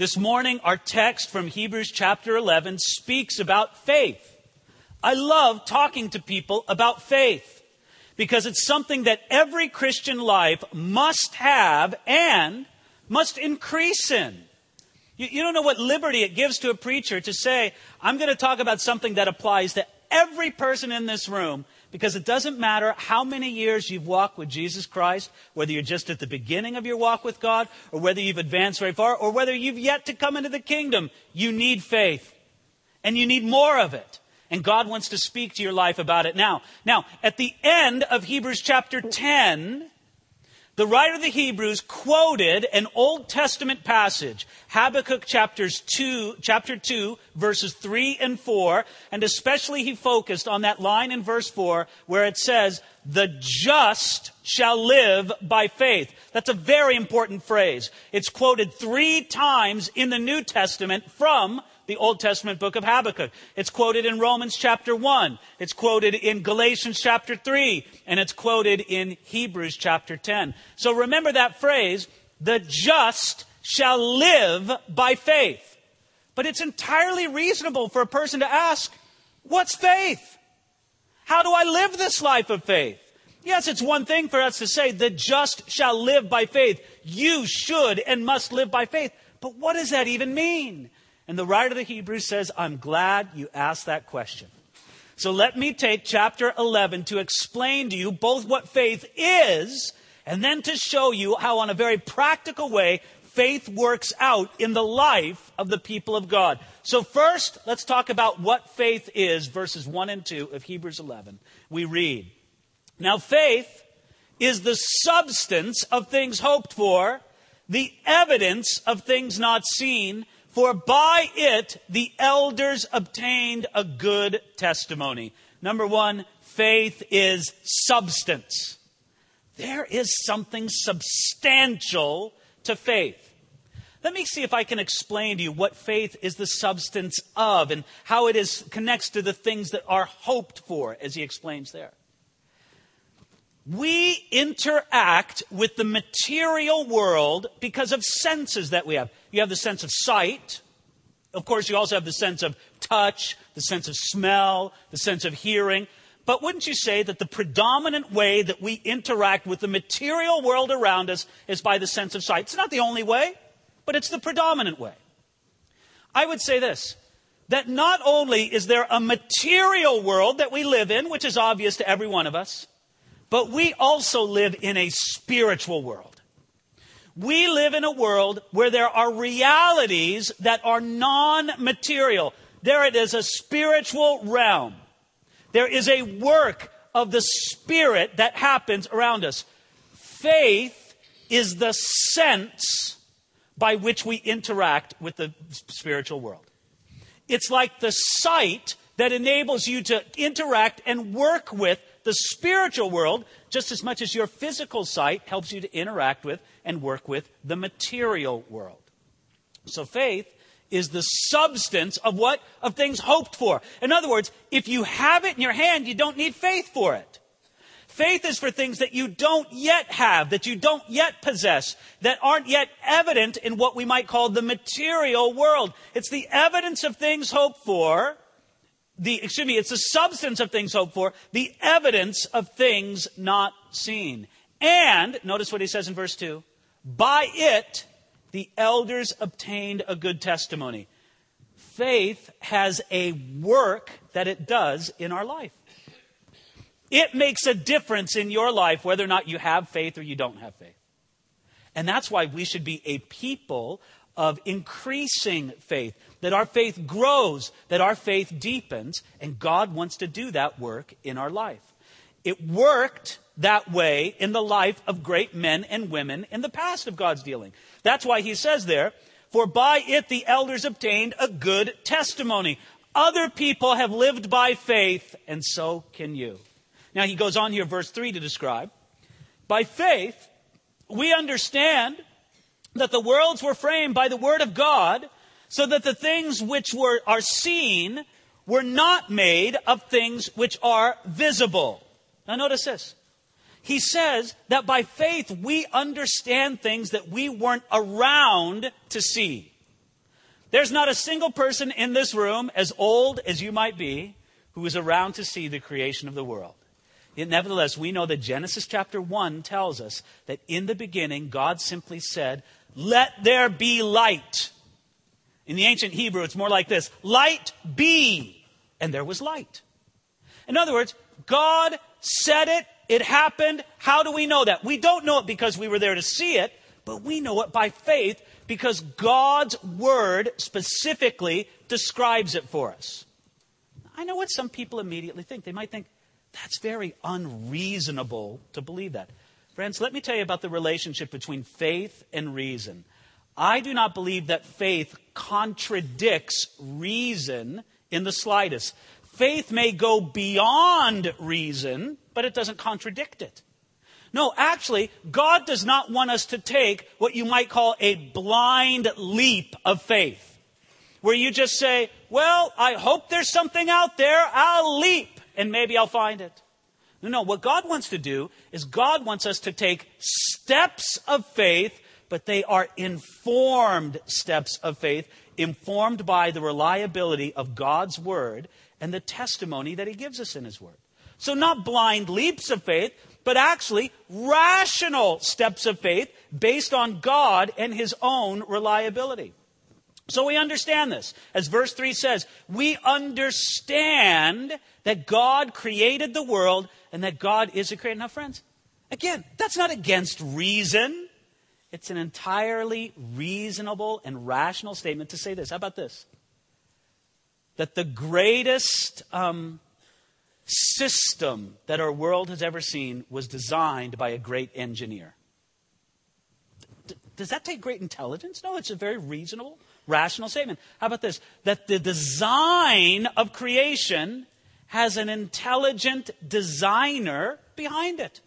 This morning, our text from Hebrews chapter 11 speaks about faith. I love talking to people about faith because it's something that every Christian life must have and must increase in. You, you don't know what liberty it gives to a preacher to say, I'm going to talk about something that applies to every person in this room because it doesn't matter how many years you've walked with Jesus Christ, whether you're just at the beginning of your walk with God, or whether you've advanced very far, or whether you've yet to come into the kingdom. You need faith. And you need more of it. And God wants to speak to your life about it now. Now, at the end of Hebrews chapter 10, the writer of the Hebrews quoted an Old Testament passage, Habakkuk chapters 2, chapter 2, verses 3 and 4, and especially he focused on that line in verse 4 where it says, the just shall live by faith. That's a very important phrase. It's quoted three times in the New Testament from the Old Testament book of Habakkuk. It's quoted in Romans chapter 1. It's quoted in Galatians chapter 3. And it's quoted in Hebrews chapter 10. So remember that phrase, the just shall live by faith. But it's entirely reasonable for a person to ask, what's faith? How do I live this life of faith? Yes, it's one thing for us to say, the just shall live by faith. You should and must live by faith. But what does that even mean? And the writer of the Hebrews says, I'm glad you asked that question. So let me take chapter 11 to explain to you both what faith is and then to show you how, on a very practical way, faith works out in the life of the people of God. So, first, let's talk about what faith is, verses 1 and 2 of Hebrews 11. We read Now, faith is the substance of things hoped for, the evidence of things not seen. For by it the elders obtained a good testimony. Number one, faith is substance. There is something substantial to faith. Let me see if I can explain to you what faith is the substance of and how it is connects to the things that are hoped for, as he explains there. We interact with the material world because of senses that we have. You have the sense of sight. Of course, you also have the sense of touch, the sense of smell, the sense of hearing. But wouldn't you say that the predominant way that we interact with the material world around us is by the sense of sight? It's not the only way, but it's the predominant way. I would say this that not only is there a material world that we live in, which is obvious to every one of us, but we also live in a spiritual world. We live in a world where there are realities that are non material. There it is, a spiritual realm. There is a work of the Spirit that happens around us. Faith is the sense by which we interact with the spiritual world. It's like the sight that enables you to interact and work with the spiritual world just as much as your physical sight helps you to interact with and work with the material world. So faith is the substance of what? Of things hoped for. In other words, if you have it in your hand, you don't need faith for it. Faith is for things that you don't yet have, that you don't yet possess, that aren't yet evident in what we might call the material world. It's the evidence of things hoped for, the, excuse me, it's the substance of things hoped for, the evidence of things not seen. And, notice what he says in verse 2 by it, the elders obtained a good testimony. Faith has a work that it does in our life. It makes a difference in your life whether or not you have faith or you don't have faith. And that's why we should be a people of increasing faith, that our faith grows, that our faith deepens, and God wants to do that work in our life. It worked that way in the life of great men and women in the past of God's dealing. That's why he says there, for by it the elders obtained a good testimony. Other people have lived by faith, and so can you. Now he goes on here, verse 3 to describe. By faith, we understand that the worlds were framed by the word of God, so that the things which were, are seen were not made of things which are visible. Now notice this. He says that by faith we understand things that we weren't around to see. There's not a single person in this room, as old as you might be, who is around to see the creation of the world. Yet nevertheless, we know that Genesis chapter 1 tells us that in the beginning, God simply said, Let there be light. In the ancient Hebrew, it's more like this Light be. And there was light. In other words, God said it, it happened. How do we know that? We don't know it because we were there to see it, but we know it by faith because God's word specifically describes it for us. I know what some people immediately think. They might think, that's very unreasonable to believe that. Friends, let me tell you about the relationship between faith and reason. I do not believe that faith contradicts reason in the slightest. Faith may go beyond reason, but it doesn't contradict it. No, actually, God does not want us to take what you might call a blind leap of faith, where you just say, well, I hope there's something out there. I'll leap and maybe I'll find it. No, no, what God wants to do is God wants us to take steps of faith, but they are informed steps of faith, informed by the reliability of God's word and the testimony that he gives us in his word. So not blind leaps of faith, but actually rational steps of faith based on God and his own reliability. So we understand this. As verse 3 says, we understand that God created the world and that God is a creator. Now, friends, again, that's not against reason. It's an entirely reasonable and rational statement to say this. How about this? That the greatest um, system that our world has ever seen was designed by a great engineer. D- does that take great intelligence? No, it's a very reasonable, rational statement. How about this? That the design of creation has an intelligent designer behind it.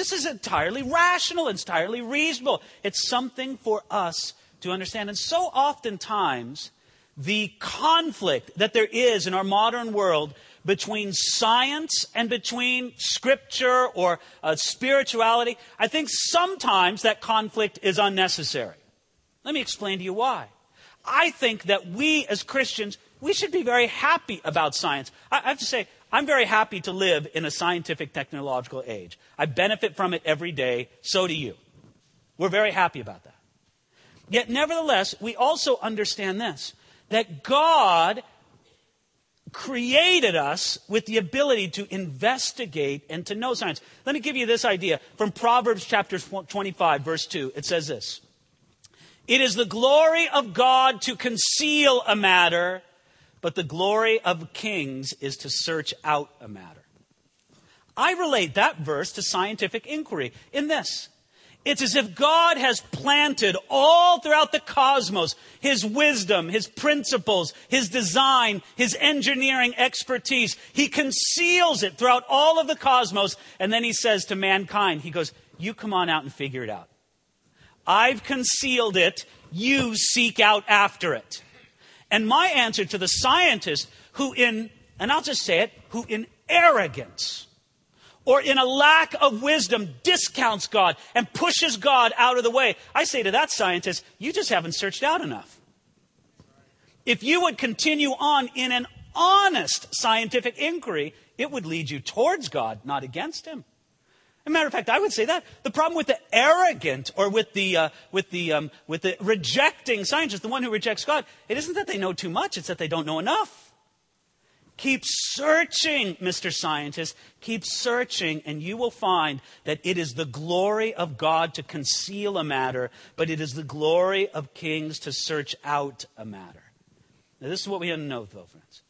This is entirely rational, entirely reasonable. It's something for us to understand. And so oftentimes, the conflict that there is in our modern world between science and between scripture or uh, spirituality, I think sometimes that conflict is unnecessary. Let me explain to you why. I think that we as Christians, we should be very happy about science. I, I have to say, I'm very happy to live in a scientific technological age. I benefit from it every day. So do you. We're very happy about that. Yet, nevertheless, we also understand this that God created us with the ability to investigate and to know science. Let me give you this idea from Proverbs chapter 25, verse 2. It says this It is the glory of God to conceal a matter, but the glory of kings is to search out a matter. I relate that verse to scientific inquiry in this. It's as if God has planted all throughout the cosmos His wisdom, His principles, His design, His engineering expertise. He conceals it throughout all of the cosmos. And then He says to mankind, He goes, You come on out and figure it out. I've concealed it. You seek out after it. And my answer to the scientist who in, and I'll just say it, who in arrogance, or in a lack of wisdom discounts God and pushes God out of the way. I say to that scientist, you just haven't searched out enough. If you would continue on in an honest scientific inquiry, it would lead you towards God, not against Him. As a matter of fact, I would say that the problem with the arrogant or with the uh, with the um, with the rejecting scientist, the one who rejects God, it isn't that they know too much; it's that they don't know enough. Keep searching, Mr. Scientist. Keep searching, and you will find that it is the glory of God to conceal a matter, but it is the glory of kings to search out a matter. Now, this is what we have to know, though, friends.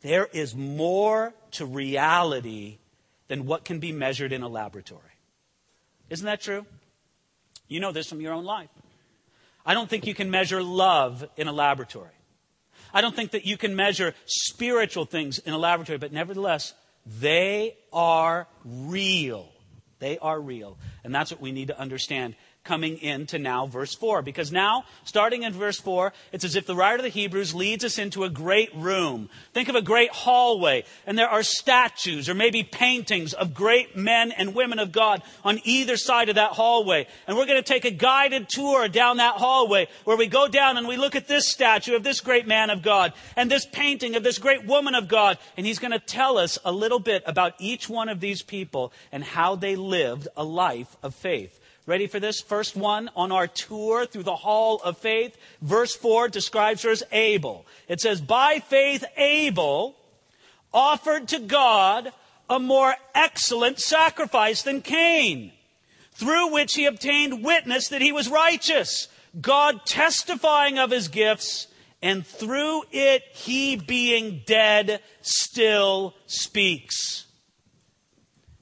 There is more to reality than what can be measured in a laboratory. Isn't that true? You know this from your own life. I don't think you can measure love in a laboratory. I don't think that you can measure spiritual things in a laboratory, but nevertheless, they are real. They are real. And that's what we need to understand coming into now verse 4. Because now, starting in verse 4, it's as if the writer of the Hebrews leads us into a great room. Think of a great hallway, and there are statues or maybe paintings of great men and women of God on either side of that hallway. And we're going to take a guided tour down that hallway where we go down and we look at this statue of this great man of God and this painting of this great woman of God. And he's going to tell us a little bit about each one of these people and how they lived a life of faith. Ready for this? First one on our tour through the hall of faith. Verse 4 describes her as Abel. It says, By faith, Abel offered to God a more excellent sacrifice than Cain, through which he obtained witness that he was righteous, God testifying of his gifts, and through it he being dead still speaks.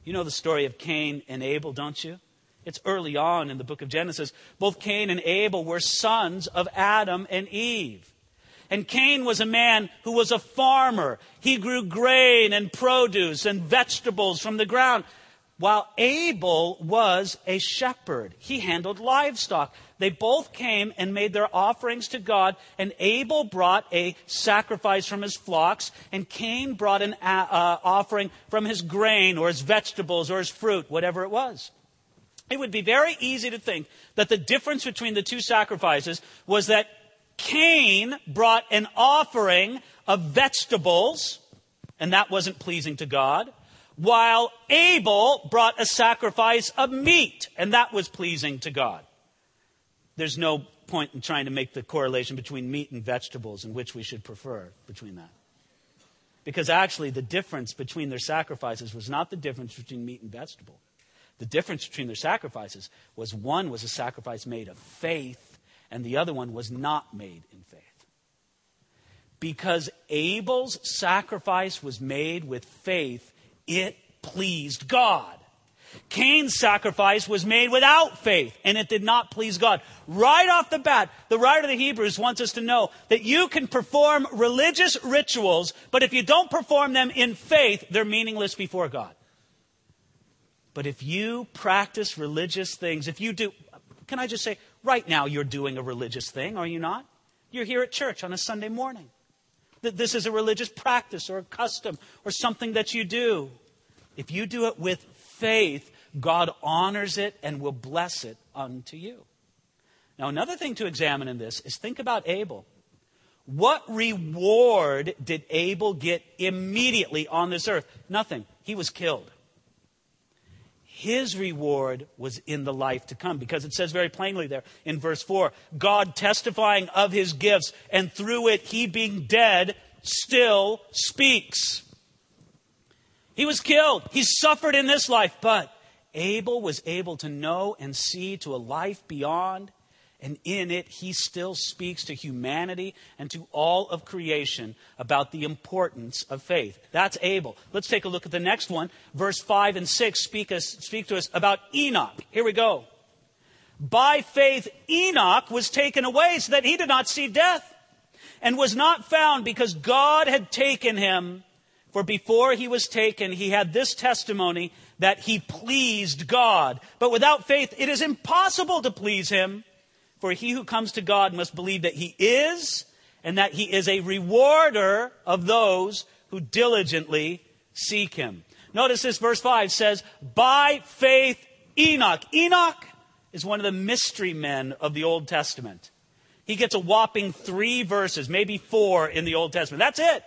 You know the story of Cain and Abel, don't you? It's early on in the book of Genesis. Both Cain and Abel were sons of Adam and Eve. And Cain was a man who was a farmer. He grew grain and produce and vegetables from the ground. While Abel was a shepherd, he handled livestock. They both came and made their offerings to God, and Abel brought a sacrifice from his flocks, and Cain brought an uh, offering from his grain or his vegetables or his fruit, whatever it was. It would be very easy to think that the difference between the two sacrifices was that Cain brought an offering of vegetables, and that wasn't pleasing to God, while Abel brought a sacrifice of meat, and that was pleasing to God. There's no point in trying to make the correlation between meat and vegetables and which we should prefer between that. Because actually, the difference between their sacrifices was not the difference between meat and vegetable. The difference between their sacrifices was one was a sacrifice made of faith, and the other one was not made in faith. Because Abel's sacrifice was made with faith, it pleased God. Cain's sacrifice was made without faith, and it did not please God. Right off the bat, the writer of the Hebrews wants us to know that you can perform religious rituals, but if you don't perform them in faith, they're meaningless before God. But if you practice religious things, if you do, can I just say, right now you're doing a religious thing, are you not? You're here at church on a Sunday morning. That this is a religious practice or a custom or something that you do. If you do it with faith, God honors it and will bless it unto you. Now, another thing to examine in this is think about Abel. What reward did Abel get immediately on this earth? Nothing. He was killed his reward was in the life to come because it says very plainly there in verse 4 God testifying of his gifts, and through it he being dead still speaks. He was killed. He suffered in this life, but Abel was able to know and see to a life beyond and in it, he still speaks to humanity and to all of creation about the importance of faith. That's Abel. Let's take a look at the next one. Verse 5 and 6 speak, us, speak to us about Enoch. Here we go. By faith, Enoch was taken away so that he did not see death and was not found because God had taken him. For before he was taken, he had this testimony that he pleased God. But without faith, it is impossible to please him. For he who comes to God must believe that he is, and that he is a rewarder of those who diligently seek him. Notice this verse 5 says, By faith Enoch. Enoch is one of the mystery men of the Old Testament. He gets a whopping three verses, maybe four in the Old Testament. That's it.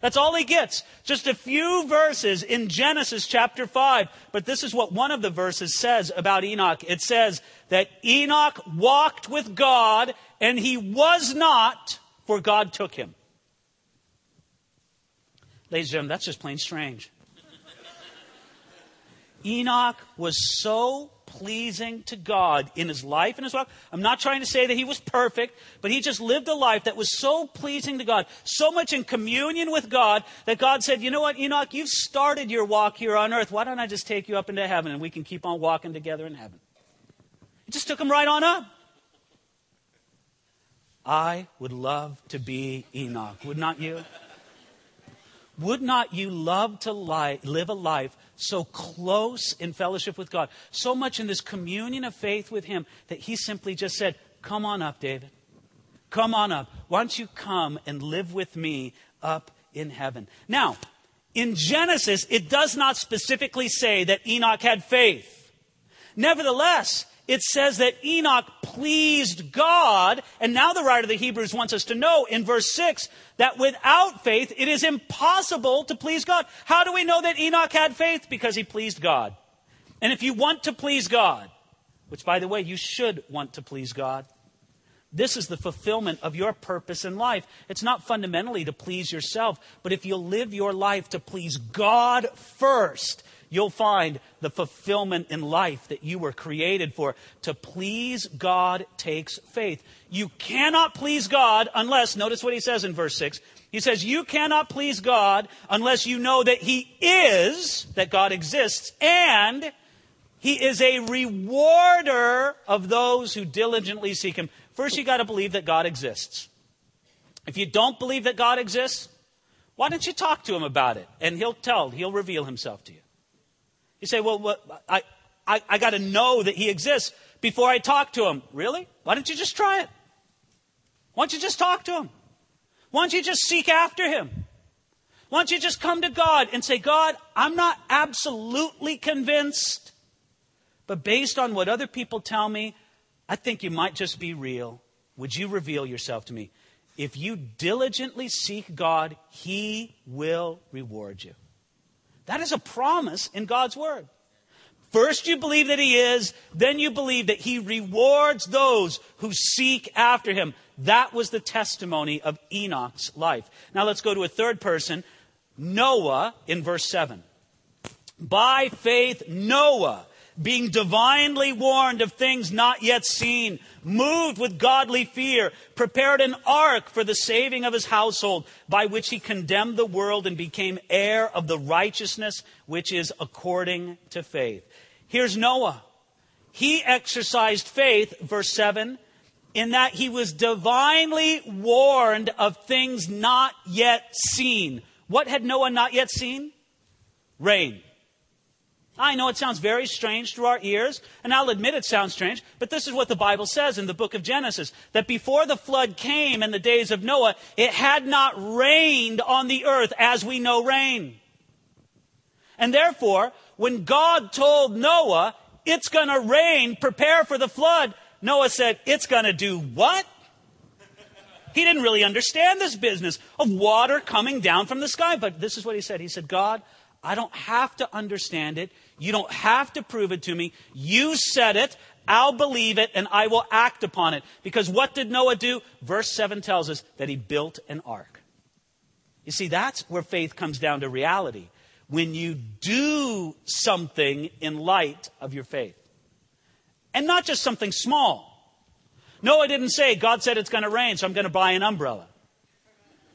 That's all he gets. Just a few verses in Genesis chapter 5. But this is what one of the verses says about Enoch. It says that Enoch walked with God and he was not, for God took him. Ladies and gentlemen, that's just plain strange. Enoch was so pleasing to God in his life and his walk. I'm not trying to say that he was perfect, but he just lived a life that was so pleasing to God, so much in communion with God that God said, you know what, Enoch, you've started your walk here on earth. Why don't I just take you up into heaven and we can keep on walking together in heaven? He just took him right on up. I would love to be Enoch, would not you? would not you love to li- live a life so close in fellowship with God, so much in this communion of faith with Him that He simply just said, Come on up, David. Come on up. Why don't you come and live with me up in heaven? Now, in Genesis, it does not specifically say that Enoch had faith. Nevertheless, it says that Enoch pleased God. And now the writer of the Hebrews wants us to know in verse 6 that without faith, it is impossible to please God. How do we know that Enoch had faith? Because he pleased God. And if you want to please God, which by the way, you should want to please God, this is the fulfillment of your purpose in life. It's not fundamentally to please yourself, but if you live your life to please God first, you'll find the fulfillment in life that you were created for. To please God takes faith. You cannot please God unless, notice what he says in verse 6. He says, You cannot please God unless you know that He is, that God exists, and He is a rewarder of those who diligently seek Him. First, you got to believe that God exists. If you don't believe that God exists, why don't you talk to him about it? And he'll tell, he'll reveal himself to you. You say, well, what, I, I, I got to know that he exists before I talk to him. Really? Why don't you just try it? Why don't you just talk to him? Why don't you just seek after him? Why don't you just come to God and say, God, I'm not absolutely convinced, but based on what other people tell me, I think you might just be real. Would you reveal yourself to me? If you diligently seek God, He will reward you. That is a promise in God's Word. First, you believe that He is, then you believe that He rewards those who seek after Him. That was the testimony of Enoch's life. Now let's go to a third person, Noah, in verse 7. By faith, Noah being divinely warned of things not yet seen, moved with godly fear, prepared an ark for the saving of his household, by which he condemned the world and became heir of the righteousness which is according to faith. Here's Noah. He exercised faith, verse 7, in that he was divinely warned of things not yet seen. What had Noah not yet seen? Rain. I know it sounds very strange to our ears, and I'll admit it sounds strange, but this is what the Bible says in the book of Genesis that before the flood came in the days of Noah, it had not rained on the earth as we know rain. And therefore, when God told Noah, it's going to rain, prepare for the flood, Noah said, it's going to do what? He didn't really understand this business of water coming down from the sky, but this is what he said. He said, God, I don't have to understand it. You don't have to prove it to me. You said it. I'll believe it and I will act upon it. Because what did Noah do? Verse 7 tells us that he built an ark. You see, that's where faith comes down to reality. When you do something in light of your faith. And not just something small. Noah didn't say, God said it's going to rain, so I'm going to buy an umbrella.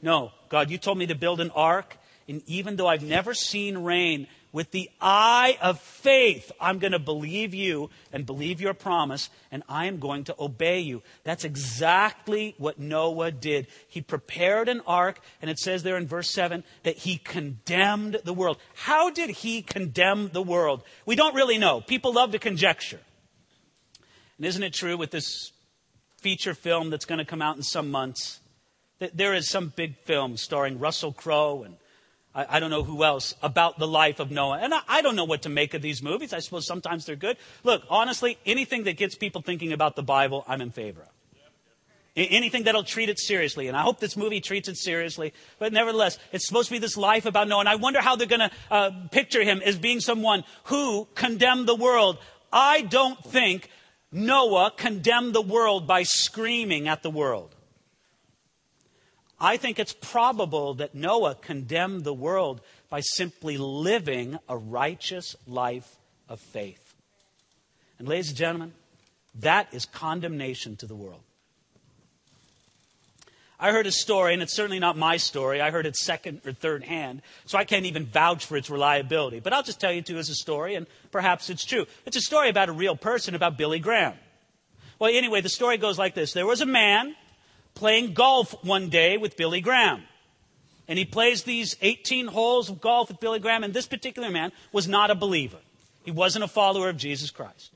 No, God, you told me to build an ark, and even though I've never seen rain, with the eye of faith, I'm going to believe you and believe your promise, and I am going to obey you. That's exactly what Noah did. He prepared an ark, and it says there in verse 7 that he condemned the world. How did he condemn the world? We don't really know. People love to conjecture. And isn't it true with this feature film that's going to come out in some months? That there is some big film starring Russell Crowe and I, I, don't know who else, about the life of Noah. And I, I don't know what to make of these movies. I suppose sometimes they're good. Look, honestly, anything that gets people thinking about the Bible, I'm in favor of. Anything that'll treat it seriously. And I hope this movie treats it seriously. But nevertheless, it's supposed to be this life about Noah. And I wonder how they're going to uh, picture him as being someone who condemned the world. I don't think Noah condemned the world by screaming at the world. I think it's probable that Noah condemned the world by simply living a righteous life of faith. And, ladies and gentlemen, that is condemnation to the world. I heard a story, and it's certainly not my story. I heard it second or third hand, so I can't even vouch for its reliability. But I'll just tell you too as a story, and perhaps it's true. It's a story about a real person, about Billy Graham. Well, anyway, the story goes like this There was a man playing golf one day with Billy Graham. and he plays these 18 holes of golf with Billy Graham, and this particular man was not a believer. He wasn't a follower of Jesus Christ.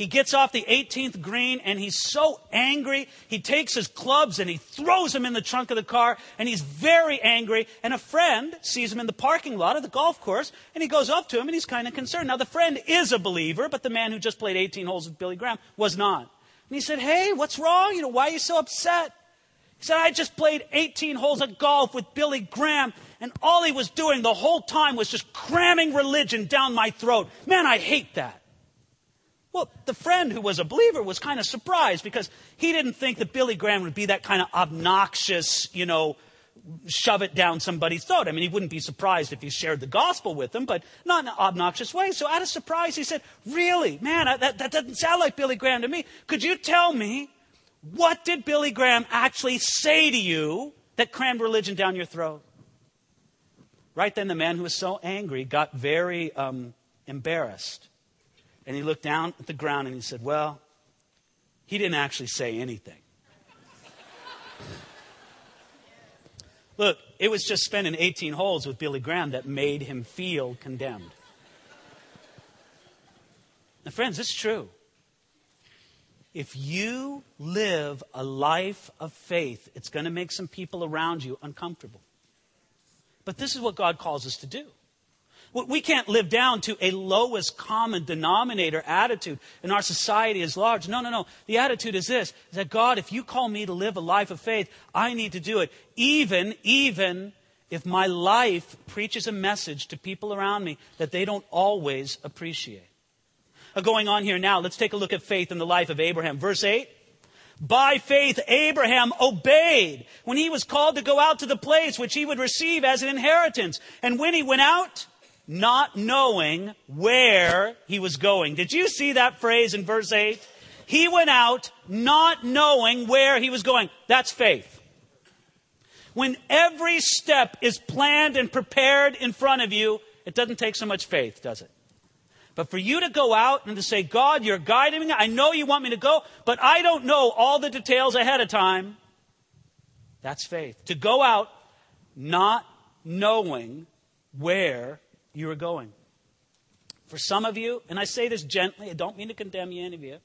He gets off the 18th green and he's so angry. He takes his clubs and he throws them in the trunk of the car and he's very angry. And a friend sees him in the parking lot of the golf course and he goes up to him and he's kind of concerned. Now, the friend is a believer, but the man who just played 18 holes with Billy Graham was not. And he said, Hey, what's wrong? You know, why are you so upset? He said, I just played 18 holes of golf with Billy Graham, and all he was doing the whole time was just cramming religion down my throat. Man, I hate that. Well, the friend who was a believer was kind of surprised because he didn't think that Billy Graham would be that kind of obnoxious, you know, shove it down somebody's throat. I mean, he wouldn't be surprised if you shared the gospel with them, but not in an obnoxious way. So out of surprise, he said, really? Man, that, that doesn't sound like Billy Graham to me. Could you tell me what did Billy Graham actually say to you that crammed religion down your throat? Right then, the man who was so angry got very um, embarrassed. And he looked down at the ground and he said, Well, he didn't actually say anything. Look, it was just spending 18 holes with Billy Graham that made him feel condemned. Now, friends, is true. If you live a life of faith, it's going to make some people around you uncomfortable. But this is what God calls us to do. We can't live down to a lowest common denominator attitude in our society as large. No, no, no. The attitude is this, is that God, if you call me to live a life of faith, I need to do it. Even, even if my life preaches a message to people around me that they don't always appreciate going on here now. Let's take a look at faith in the life of Abraham. Verse 8. By faith, Abraham obeyed when he was called to go out to the place which he would receive as an inheritance. And when he went out, not knowing where he was going. Did you see that phrase in verse 8? He went out not knowing where he was going. That's faith. When every step is planned and prepared in front of you, it doesn't take so much faith, does it? But for you to go out and to say, God, you're guiding me. I know you want me to go, but I don't know all the details ahead of time. That's faith. To go out not knowing where you are going. For some of you, and I say this gently, I don't mean to condemn any of you,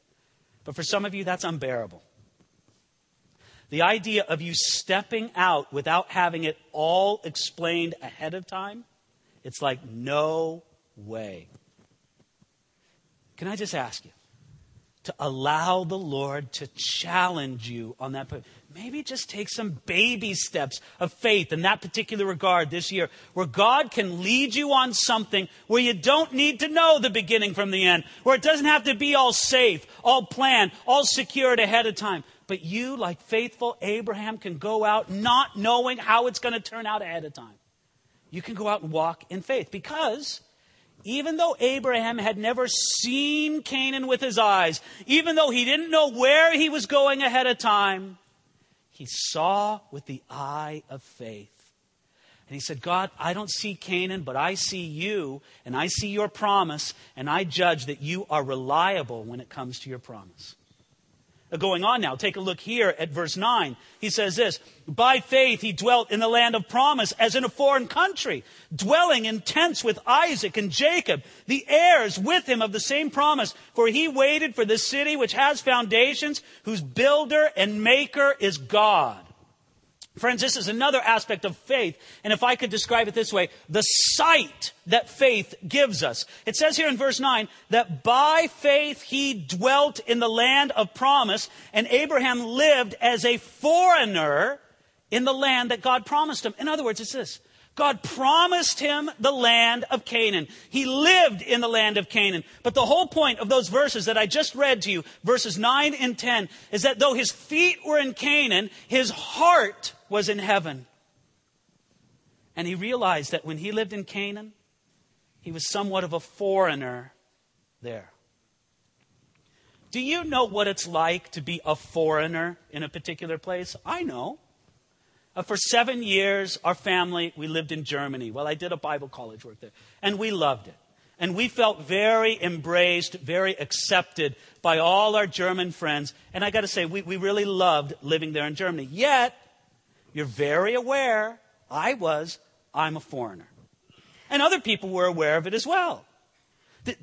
but for some of you, that's unbearable. The idea of you stepping out without having it all explained ahead of time, it's like, no way. Can I just ask you to allow the Lord to challenge you on that? Maybe just take some baby steps of faith in that particular regard this year, where God can lead you on something where you don't need to know the beginning from the end, where it doesn't have to be all safe, all planned, all secured ahead of time. But you, like faithful Abraham, can go out not knowing how it's going to turn out ahead of time. You can go out and walk in faith because even though Abraham had never seen Canaan with his eyes, even though he didn't know where he was going ahead of time, he saw with the eye of faith. And he said, God, I don't see Canaan, but I see you, and I see your promise, and I judge that you are reliable when it comes to your promise going on now. Take a look here at verse 9. He says this By faith he dwelt in the land of promise as in a foreign country, dwelling in tents with Isaac and Jacob, the heirs with him of the same promise. For he waited for the city which has foundations, whose builder and maker is God. Friends, this is another aspect of faith. And if I could describe it this way, the sight that faith gives us. It says here in verse 9 that by faith he dwelt in the land of promise, and Abraham lived as a foreigner in the land that God promised him. In other words, it's this. God promised him the land of Canaan. He lived in the land of Canaan. But the whole point of those verses that I just read to you, verses 9 and 10, is that though his feet were in Canaan, his heart was in heaven. And he realized that when he lived in Canaan, he was somewhat of a foreigner there. Do you know what it's like to be a foreigner in a particular place? I know. Uh, for seven years, our family, we lived in Germany. Well, I did a Bible college work there, and we loved it. And we felt very embraced, very accepted by all our German friends. And I got to say, we, we really loved living there in Germany. Yet, you're very aware I was, I'm a foreigner. And other people were aware of it as well.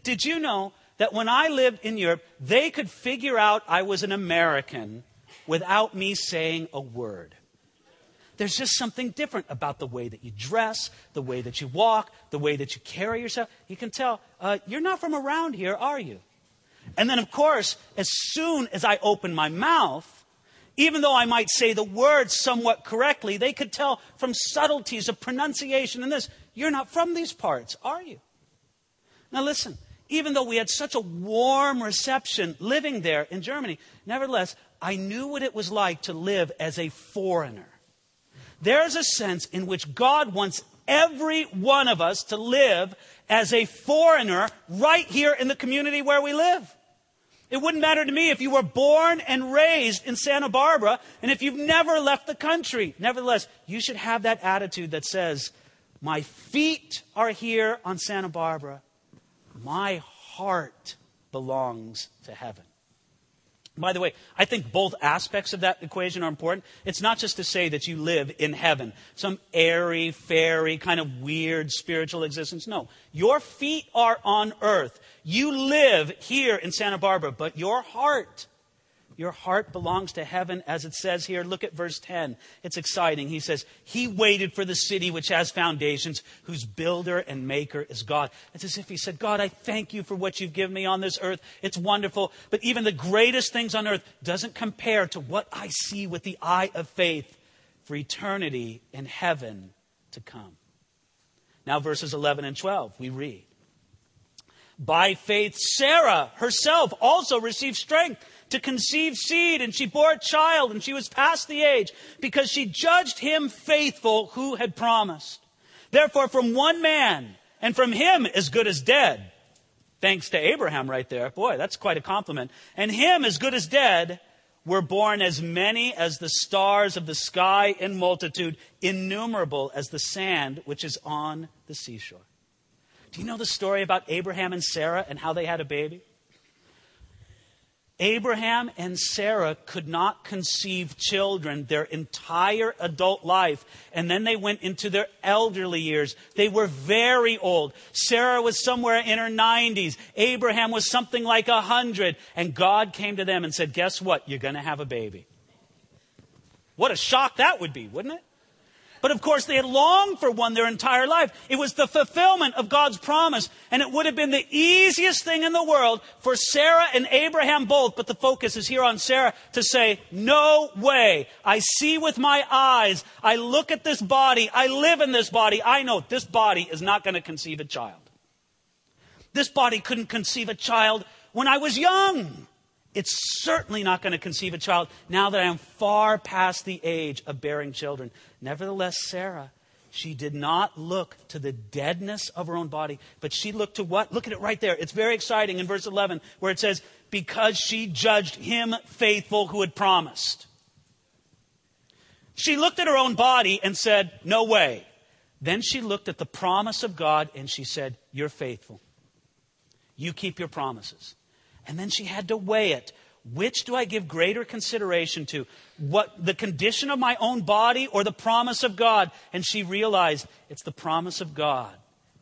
Did you know that when I lived in Europe, they could figure out I was an American without me saying a word? There's just something different about the way that you dress, the way that you walk, the way that you carry yourself. You can tell, uh, you're not from around here, are you? And then, of course, as soon as I open my mouth, even though I might say the words somewhat correctly, they could tell from subtleties of pronunciation and this, you're not from these parts, are you? Now listen, even though we had such a warm reception living there in Germany, nevertheless, I knew what it was like to live as a foreigner. There's a sense in which God wants every one of us to live as a foreigner right here in the community where we live. It wouldn't matter to me if you were born and raised in Santa Barbara and if you've never left the country. Nevertheless, you should have that attitude that says, My feet are here on Santa Barbara. My heart belongs to heaven. By the way, I think both aspects of that equation are important. It's not just to say that you live in heaven, some airy, fairy, kind of weird spiritual existence. No. Your feet are on earth. You live here in Santa Barbara, but your heart your heart belongs to heaven, as it says here. Look at verse 10. It's exciting. He says, He waited for the city which has foundations, whose builder and maker is God. It's as if He said, God, I thank you for what you've given me on this earth. It's wonderful. But even the greatest things on earth doesn't compare to what I see with the eye of faith for eternity in heaven to come. Now, verses 11 and 12, we read. By faith, Sarah herself also received strength to conceive seed, and she bore a child, and she was past the age, because she judged him faithful who had promised. Therefore, from one man, and from him as good as dead, thanks to Abraham right there, boy, that's quite a compliment, and him as good as dead, were born as many as the stars of the sky in multitude, innumerable as the sand which is on the seashore. Do you know the story about Abraham and Sarah and how they had a baby? Abraham and Sarah could not conceive children their entire adult life. And then they went into their elderly years. They were very old. Sarah was somewhere in her 90s. Abraham was something like 100. And God came to them and said, Guess what? You're going to have a baby. What a shock that would be, wouldn't it? But of course, they had longed for one their entire life. It was the fulfillment of God's promise. And it would have been the easiest thing in the world for Sarah and Abraham both, but the focus is here on Sarah, to say, no way. I see with my eyes. I look at this body. I live in this body. I know this body is not going to conceive a child. This body couldn't conceive a child when I was young. It's certainly not going to conceive a child now that I am far past the age of bearing children. Nevertheless, Sarah, she did not look to the deadness of her own body, but she looked to what? Look at it right there. It's very exciting in verse 11 where it says, because she judged him faithful who had promised. She looked at her own body and said, no way. Then she looked at the promise of God and she said, you're faithful. You keep your promises. And then she had to weigh it. Which do I give greater consideration to? What, the condition of my own body or the promise of God? And she realized it's the promise of God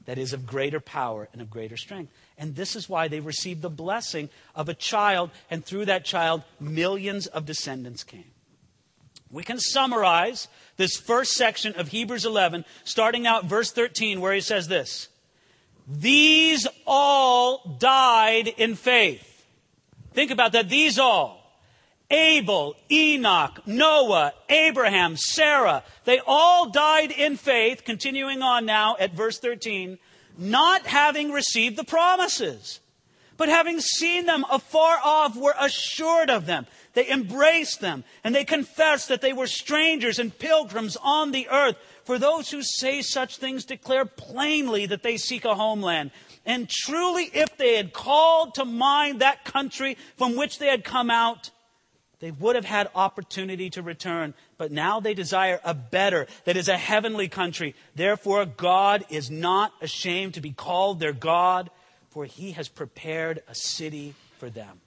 that is of greater power and of greater strength. And this is why they received the blessing of a child, and through that child, millions of descendants came. We can summarize this first section of Hebrews 11, starting out verse 13, where he says this These all died in faith Think about that. These all Abel, Enoch, Noah, Abraham, Sarah, they all died in faith, continuing on now at verse 13, not having received the promises, but having seen them afar off, were assured of them. They embraced them, and they confessed that they were strangers and pilgrims on the earth. For those who say such things declare plainly that they seek a homeland. And truly, if they had called to mind that country from which they had come out, they would have had opportunity to return. But now they desire a better, that is a heavenly country. Therefore, God is not ashamed to be called their God, for he has prepared a city for them.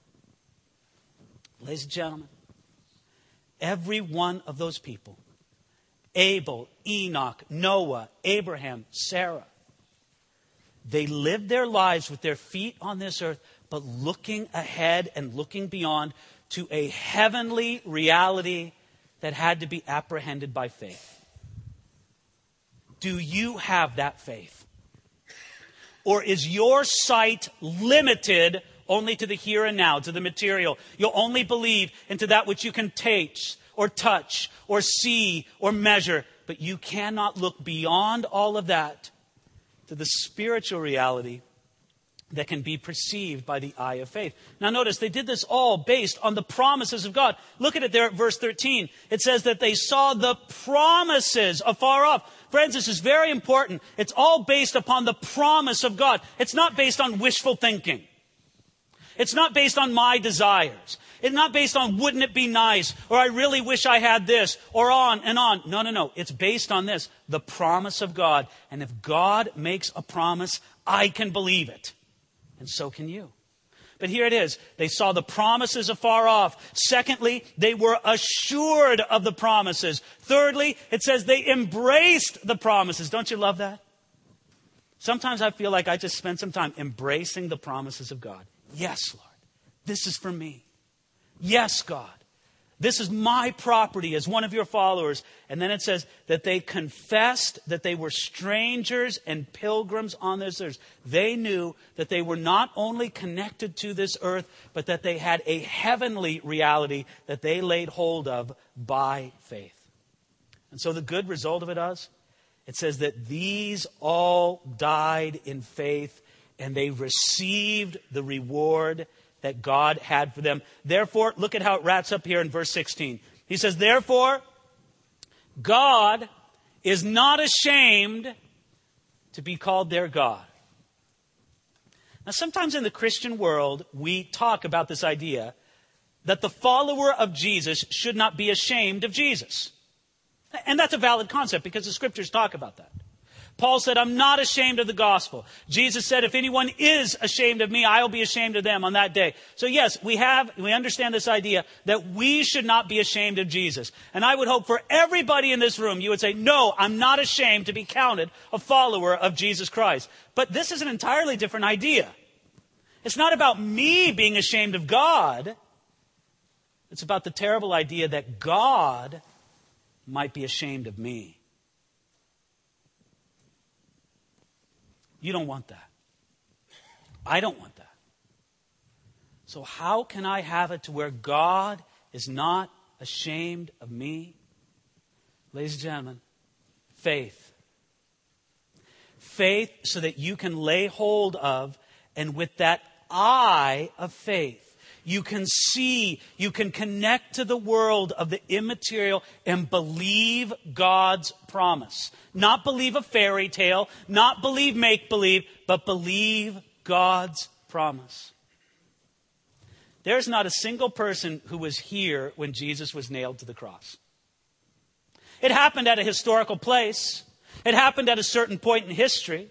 Ladies and gentlemen, every one of those people, Abel, Enoch, Noah, Abraham, Sarah. They lived their lives with their feet on this earth, but looking ahead and looking beyond to a heavenly reality that had to be apprehended by faith. Do you have that faith? Or is your sight limited only to the here and now, to the material? You'll only believe into that which you can taste or touch or see or measure, but you cannot look beyond all of that to the spiritual reality that can be perceived by the eye of faith. Now notice they did this all based on the promises of God. Look at it there at verse 13. It says that they saw the promises afar off. Friends, this is very important. It's all based upon the promise of God. It's not based on wishful thinking. It's not based on my desires. It's not based on wouldn't it be nice or I really wish I had this or on and on. No, no, no. It's based on this, the promise of God. And if God makes a promise, I can believe it. And so can you. But here it is. They saw the promises afar off. Secondly, they were assured of the promises. Thirdly, it says they embraced the promises. Don't you love that? Sometimes I feel like I just spent some time embracing the promises of God. Yes, Lord. This is for me. Yes, God. This is my property as one of your followers. And then it says that they confessed that they were strangers and pilgrims on this earth. They knew that they were not only connected to this earth, but that they had a heavenly reality that they laid hold of by faith. And so the good result of it is, it says that these all died in faith and they received the reward that God had for them. Therefore, look at how it wraps up here in verse 16. He says, Therefore, God is not ashamed to be called their God. Now, sometimes in the Christian world, we talk about this idea that the follower of Jesus should not be ashamed of Jesus. And that's a valid concept because the scriptures talk about that. Paul said, I'm not ashamed of the gospel. Jesus said, if anyone is ashamed of me, I'll be ashamed of them on that day. So yes, we have, we understand this idea that we should not be ashamed of Jesus. And I would hope for everybody in this room, you would say, no, I'm not ashamed to be counted a follower of Jesus Christ. But this is an entirely different idea. It's not about me being ashamed of God. It's about the terrible idea that God might be ashamed of me. You don't want that. I don't want that. So, how can I have it to where God is not ashamed of me? Ladies and gentlemen, faith. Faith so that you can lay hold of, and with that eye of faith, you can see, you can connect to the world of the immaterial and believe God's promise. Not believe a fairy tale, not believe make believe, but believe God's promise. There's not a single person who was here when Jesus was nailed to the cross. It happened at a historical place. It happened at a certain point in history.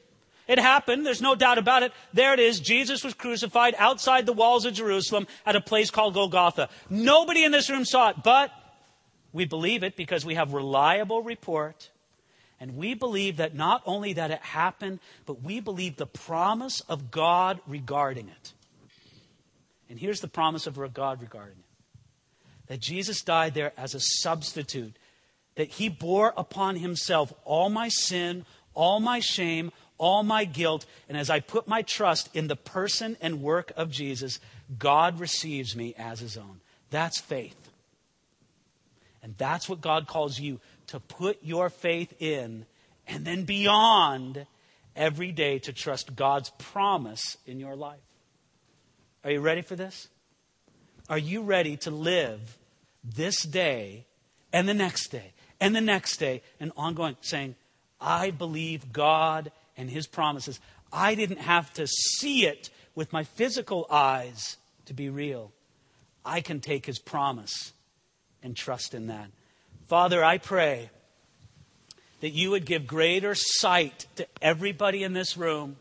It happened. There's no doubt about it. There it is. Jesus was crucified outside the walls of Jerusalem at a place called Golgotha. Nobody in this room saw it, but we believe it because we have reliable report. And we believe that not only that it happened, but we believe the promise of God regarding it. And here's the promise of God regarding it that Jesus died there as a substitute, that he bore upon himself all my sin, all my shame, all my guilt, and as I put my trust in the person and work of Jesus, God receives me as his own. That's faith. And that's what God calls you to put your faith in and then beyond every day to trust God's promise in your life. Are you ready for this? Are you ready to live this day and the next day and the next day and ongoing saying, I believe God and his promises. I didn't have to see it with my physical eyes to be real. I can take his promise and trust in that. Father, I pray that you would give greater sight to everybody in this room,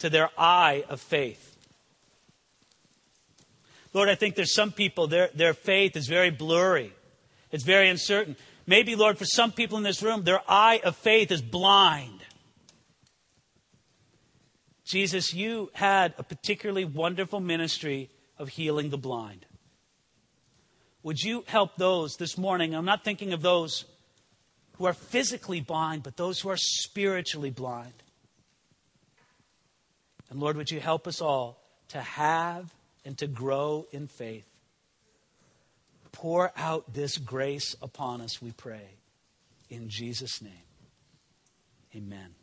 to their eye of faith. Lord, I think there's some people, their, their faith is very blurry. It's very uncertain. Maybe, Lord, for some people in this room, their eye of faith is blind. Jesus, you had a particularly wonderful ministry of healing the blind. Would you help those this morning? I'm not thinking of those who are physically blind, but those who are spiritually blind. And Lord, would you help us all to have and to grow in faith? Pour out this grace upon us, we pray. In Jesus' name, amen.